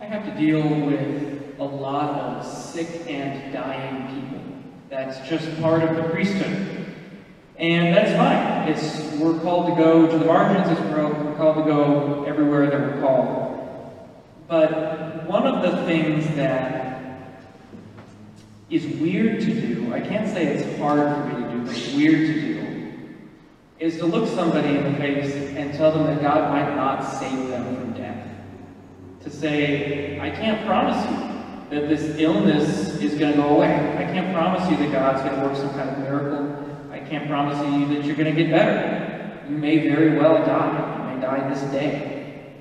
I have to deal with a lot of sick and dying people. That's just part of the priesthood. And that's fine. It's we're called to go to the margins, it's we're called to go everywhere that we're called. But one of the things that is weird to do, I can't say it's hard for me to do, but it's weird to do, is to look somebody in the face and tell them that God might not save them from death. To say, I can't promise you that this illness is going to go away. I can't promise you that God's going to work some kind of miracle. I can't promise you that you're going to get better. You may very well die. You may die this day.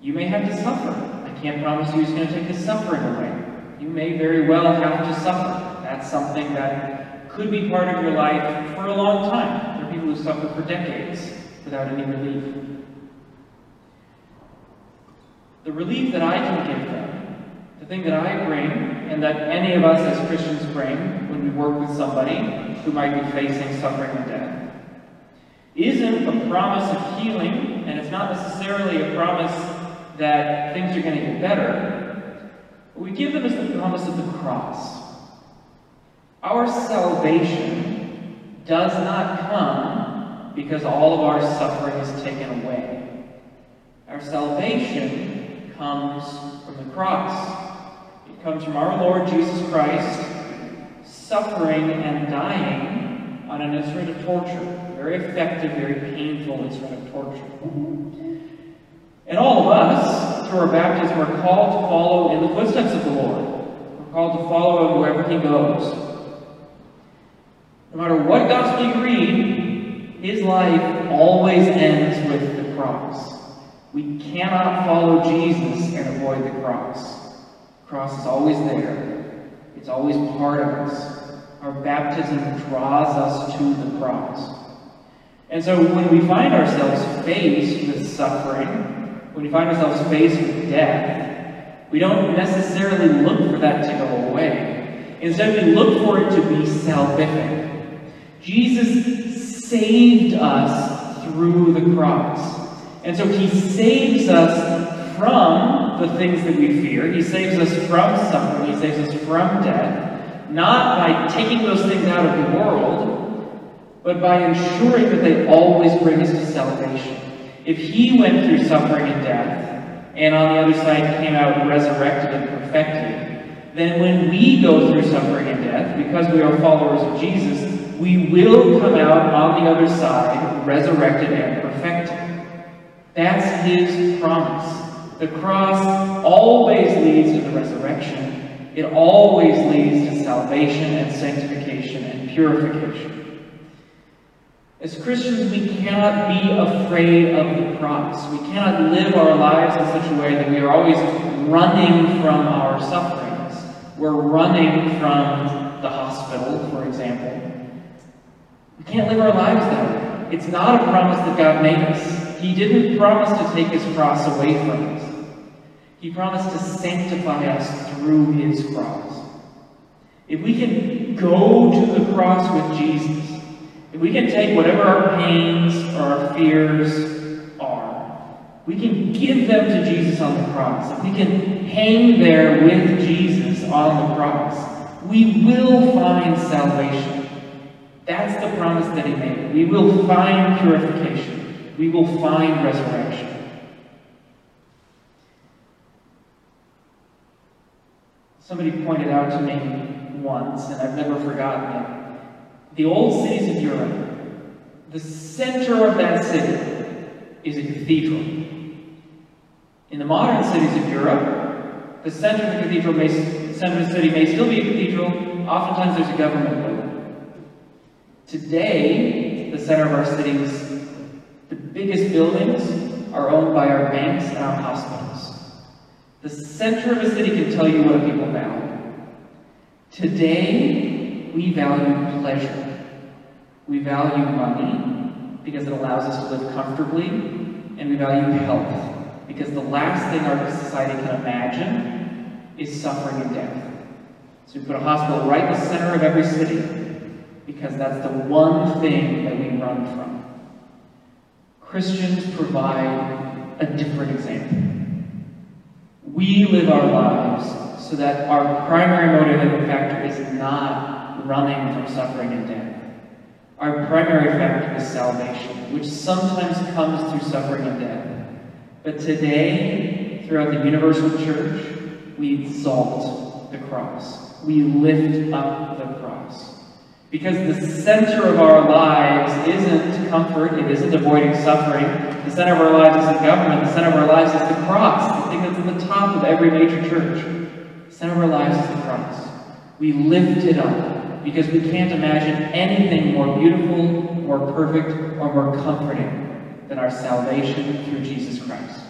You may have to suffer. I can't promise you He's going to take the suffering away. You may very well have to suffer. That's something that could be part of your life for a long time. There are people who suffer for decades without any relief. The relief that I can give them, the thing that I bring, and that any of us as Christians bring when we work with somebody who might be facing suffering and death, isn't a promise of healing, and it's not necessarily a promise that things are going to get better. What we give them is the promise of the cross. Our salvation does not come because all of our suffering is taken away. Our salvation comes from the cross. It comes from our Lord Jesus Christ suffering and dying on an instrument of torture. Very effective, very painful instrument of torture. And all of us, through our baptism, are called to follow in the footsteps of the Lord. We're called to follow him wherever he goes. No matter what gospel you read, his life always ends with the cross. We cannot follow Jesus and avoid the cross. The cross is always there. It's always part of us. Our baptism draws us to the cross. And so when we find ourselves faced with suffering, when we find ourselves faced with death, we don't necessarily look for that to go away. Instead, we look for it to be salvific. Jesus saved us through the cross. And so he saves us from the things that we fear. He saves us from suffering. He saves us from death. Not by taking those things out of the world, but by ensuring that they always bring us to salvation. If he went through suffering and death, and on the other side came out resurrected and perfected, then when we go through suffering and death, because we are followers of Jesus, we will come out on the other side resurrected and perfected. That's his promise. The cross always leads to the resurrection. It always leads to salvation and sanctification and purification. As Christians, we cannot be afraid of the cross. We cannot live our lives in such a way that we are always running from our sufferings. We're running from the hospital, for example. We can't live our lives that way. It's not a promise that God made us. He didn't promise to take his cross away from us. He promised to sanctify us through his cross. If we can go to the cross with Jesus, if we can take whatever our pains or our fears are, we can give them to Jesus on the cross. If we can hang there with Jesus on the cross, we will find salvation. That's the promise that he made. We will find purification. We will find resurrection. Somebody pointed out to me once, and I've never forgotten it. The old cities of Europe, the center of that city is a cathedral. In the modern cities of Europe, the center of the cathedral may, center of the city may still be a cathedral. Oftentimes there's a government building. Today, the center of our cities, the biggest buildings are owned by our banks and our hospitals. The center of a city can tell you what people value. Today, we value pleasure. We value money because it allows us to live comfortably, and we value health because the last thing our society can imagine is suffering and death. So we put a hospital right in the center of every city because that's the one thing that we run from. Christians provide a different example. We live our lives so that our primary motivating factor is not running from suffering and death. Our primary factor is salvation, which sometimes comes through suffering and death. But today, throughout the universal church, we exalt the cross. We lift up the cross. Because the center of our lives isn't comfort, it isn't avoiding suffering. The center of our lives isn't government, the center of our lives is the cross, the thing that's at the top of every major church. The center of our lives is the cross. We lift it up because we can't imagine anything more beautiful, more perfect, or more comforting than our salvation through Jesus Christ.